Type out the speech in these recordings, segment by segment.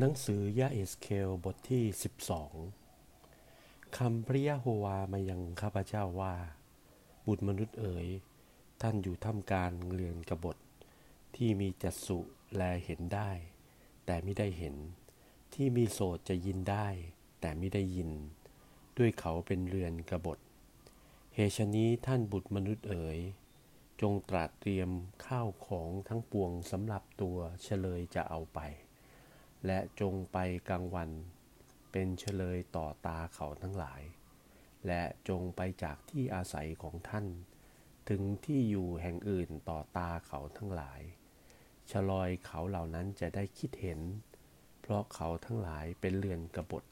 หนังสือยาเอสเคลบทที่ 12 คำพระยะโฮวามายังข้าพเจ้าว่า บุตรมนุษย์เอ๋ย ท่านอยู่ท่ามกลางเรือนกบฏ ที่มีจัดสุแลเห็นได้ แต่ไม่ได้เห็น ที่มีโสดจะยินได้ แต่ไม่ได้ยิน ด้วยเขาเป็นเรือนกบฏเหตุนี้ท่านบุตรมนุษย์เอ๋ย จงตรัสเตรียมข้าวของทั้งปวงสำหรับตัวเฉลยจะเอาไป และจงไปกลางวัน เป็นเฉลยต่อตาเขาทั้งหลาย และจงไปจากที่อาศัยของท่าน ถึงที่อยู่แห่งอื่นต่อตาเขาทั้งหลายชลอยเขาเหล่านั้นจะได้คิดเห็น เพราะเขาทั้งหลายเป็นเรือนกบฏ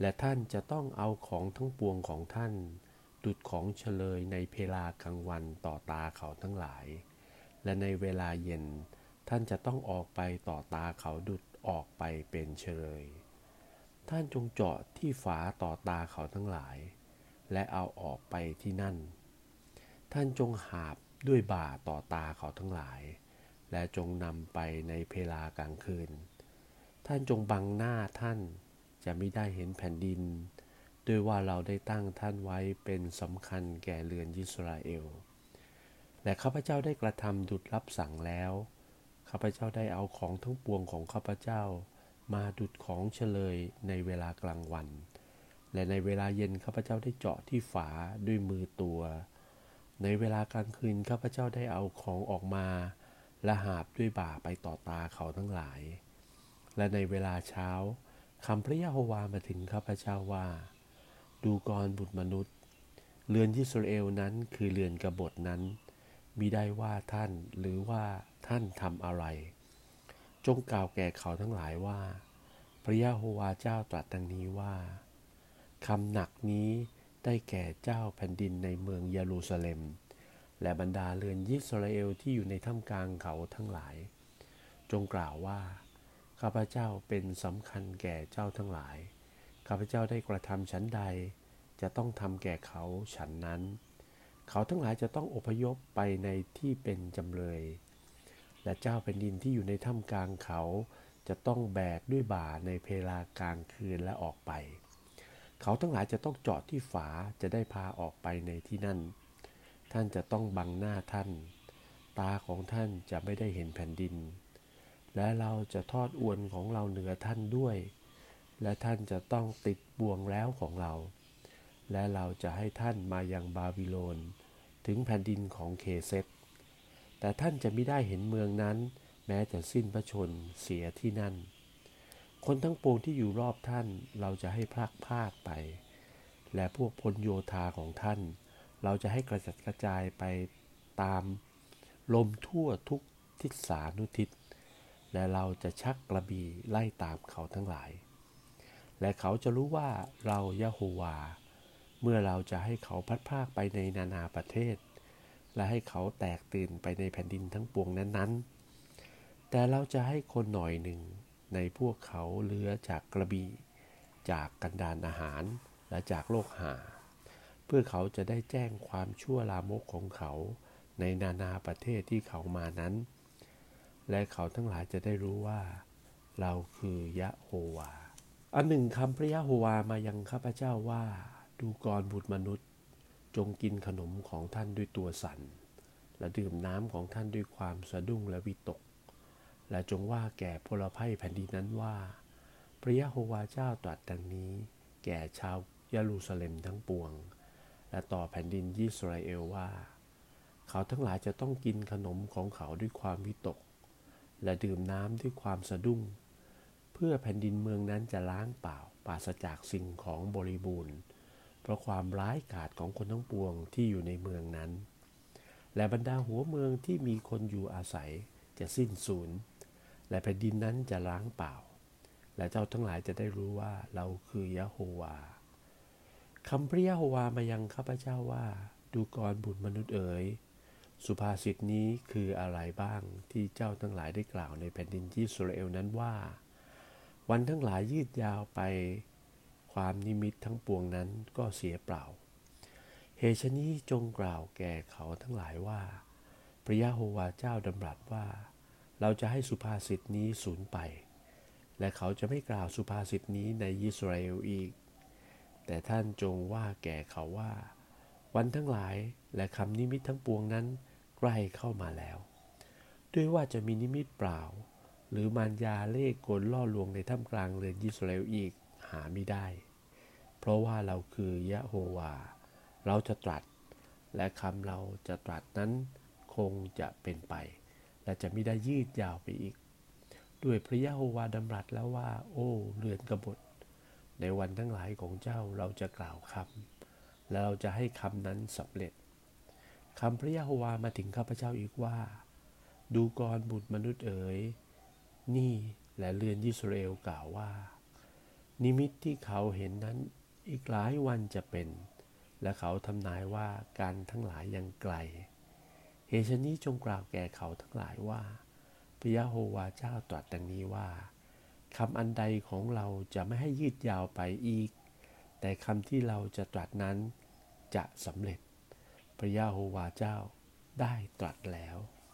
และท่านจะต้องเอาของทั้งปวงของท่าน ดุดของเฉลยในเพลากลางวันต่อตาเขาทั้งหลาย และในเวลาเย็นท่านจะต้องออกไปต่อตาเขาดุด ออกไปเป็นเฉลย ท่านจงเจาะที่ฝาต่อตาเขาทั้งหลาย และเอาออกไปที่นั่น ท่านจงหาบด้วยบ่าต่อตาเขาทั้งหลาย และจงนำไปในเพลากลางคืน ท่านจงบังหน้าท่านจะไม่ได้เห็นแผ่นดิน ด้วยว่าเราได้ตั้งท่านไว้เป็นสำคัญแก่เรือนยิสราเอล และข้าพเจ้าได้กระทำดุดรับสั่งแล้ว ข้าพเจ้าได้เอาของทั้งปวงของข้าพเจ้า มาดุดของเฉลยในเวลากลางวัน และในเวลาเย็นข้าพเจ้าได้เจาะที่ฝาด้วยมือตัว ในเวลากลางคืนข้าพเจ้าได้เอาของออกมาและหาบด้วยบ่าไปต่อตาเขาทั้งหลาย และในเวลาเช้าคำพระยะโฮวามาถึงข้าพเจ้าว่า ดูกรบุตรมนุษย์ เรือนยิสราเอลนั้นคือเรือนกบฏนั้น มิได้ว่าท่านหรือว่าท่านทำอะไร จงกล่าวแก่เขาทั้งหลายว่า พระยะโฮวาเจ้าตรัสดังนี้ว่าคำหนักนี้ได้แก่เจ้าแผ่นดินในเมืองเยรูซาเล็ม และบรรดาเรือนยิสราเอลที่อยู่ในถ้ำกลางเขาทั้งหลาย จงกล่าวว่า ข้าพเจ้าเป็นสำคัญแก่เจ้าทั้งหลาย ข้าพเจ้าได้กระทำฉันใด จะต้องทำแก่เขาฉันนั้น เขาทั้งหลายจะต้องอพยพไปในที่เป็นจำเลย และเจ้าแผ่นดินที่อยู่ในถ้ำกลางเขาจะต้องแบกด้วยบ่าในเพลากลางคืนและออกไป เขาทั้งหลายจะต้องเจาะที่ฝาจะได้พาออกไปในที่นั่น ท่านจะต้องบังหน้าท่าน ตาของท่านจะไม่ได้เห็นแผ่นดิน และเราจะทอดอวนของเราเหนือท่านด้วย และท่านจะต้องติดบ่วงแล้วของเรา และเราจะให้ท่านมายังบาบิโลน ถึงแผ่นดินของเคเซตแต่ท่านจะไม่ได้เห็นเมืองนั้น แม้จะสิ้นพระชนเสียที่นั่น คนทั้งปวงที่อยู่รอบท่านเราจะให้พลักพาดไป และพวกพลโยธาของท่าน เราจะให้กระจัดกระจายไปตามลมทั่วทุกทิศสานุทิศ และเราจะชักกระบี่ไล่ตามเขาทั้งหลาย และเขาจะรู้ว่าเรายะโฮวา เมื่อเราจะให้เขาพัดภาคไปในนานาประเทศ และให้เขาแตกตื่นไปในแผ่นดินทั้งปวงนั้นๆ แต่เราจะให้คนหน่อยหนึ่งในพวกเขาเลือจากกระบี่จากกันดานอาหารและจากโลกหา เพื่อเขาจะได้แจ้งความชั่วลามกของเขาในนานาประเทศที่เขามานั้น และเขาทั้งหลายจะได้รู้ว่า เราคือยะโฮวา อันหนึ่งคำพระยะโฮวามายังข้าพเจ้าว่า ดูกรบุตรมนุษย์ จงกินขนมของท่านด้วยตัวสัน่น และดื่มน้ำของท่านด้วยความสะดุ้งและวิตก และจงว่าแก่พลภัยแผ่นดินนั้นว่า พระยะโฮวาเจ้าตรัสดังนี้ แก่ชาวเยรูซาเล็มทั้งปวง และต่อแผ่นดินยิสราเอลว่า เขาทั้งหลายจะต้องกินขนมของเขาด้วยความวิตก และดื่มน้ำด้วยความสะดุ้ง เพื่อแผ่นดินเมืองนั้นจะล้างเปล่าปราศจากสิ่งของบริบูรณ์ เพราะความร้ายกาจของคนทั้งปวงที่อยู่ในเมืองนั้น และบรรดาหัวเมืองที่มีคนอยู่อาศัยจะสิ้นสูญและแผ่นดินนั้นจะล้างเปล่า และเจ้าทั้งหลายจะได้รู้ว่าเราคือยะโฮวาคำพระยะโฮวามายังข้าพเจ้าว่า ดูกรบุตรมนุษย์เอ๋ยสุภาษิตนี้คืออะไรบ้างที่เจ้าทั้งหลายได้กล่าวในแผ่นดินที่สุรเอลนั้นว่า วันทั้งหลายยืดยาวไป ความนิมิตทั้งปวงนั้นก็เสียเปล่า เหตุนี้จงกล่าวแก่เขาทั้งหลายว่า พระยะโฮวาเจ้าดำรัสว่า เราจะให้สุภาษิตนี้สูญไป และเขาจะไม่กล่าวสุภาษิตนี้ในอิสราเอลอีก แต่ท่านจงว่าแก่เขาว่า วันทั้งหลายและคำนิมิตทั้งปวงนั้นใกล้เข้ามาแล้ว ด้วยว่าจะมีนิมิตเปล่า หรือมารยาเลขกลล่อลวงในท่ามกลางเรือนยิสราเอลอีกหาไม่ได้ เพราะว่าเราคือยะโฮวา เราจะตรัส และคำเราจะตรัสนั้นคงจะเป็นไป และจะไม่ได้ยืดยาวไปอีก ด้วยพระยะโฮวาดำรัสแล้วว่า โอ้เรือนกบฏ ในวันทั้งหลายของเจ้าเราจะกล่าวคำและเราจะให้คำนั้นสำเร็จคำพระยะโฮวามาถึงข้าพเจ้าอีกว่า ดูกรบุตรมนุษย์เอ๋ยนี่และเรือนยิสราเอลกล่าวว่า นิมิตที่เขาเห็นนั้น อีกหลายวันจะเป็น และเขาทำนายว่าการทั้งหลายยังไกล เหตุนี้จงกล่าวแก่เขาทั้งหลายว่า พระยะโฮวาเจ้าตรัสดังนี้ว่าคำอันใดของเราจะไม่ให้ยืดยาวไปอีก แต่คำที่เราจะตรัสนั้นจะสำเร็จ พระยะโฮวาเจ้าได้ตรัสแล้ว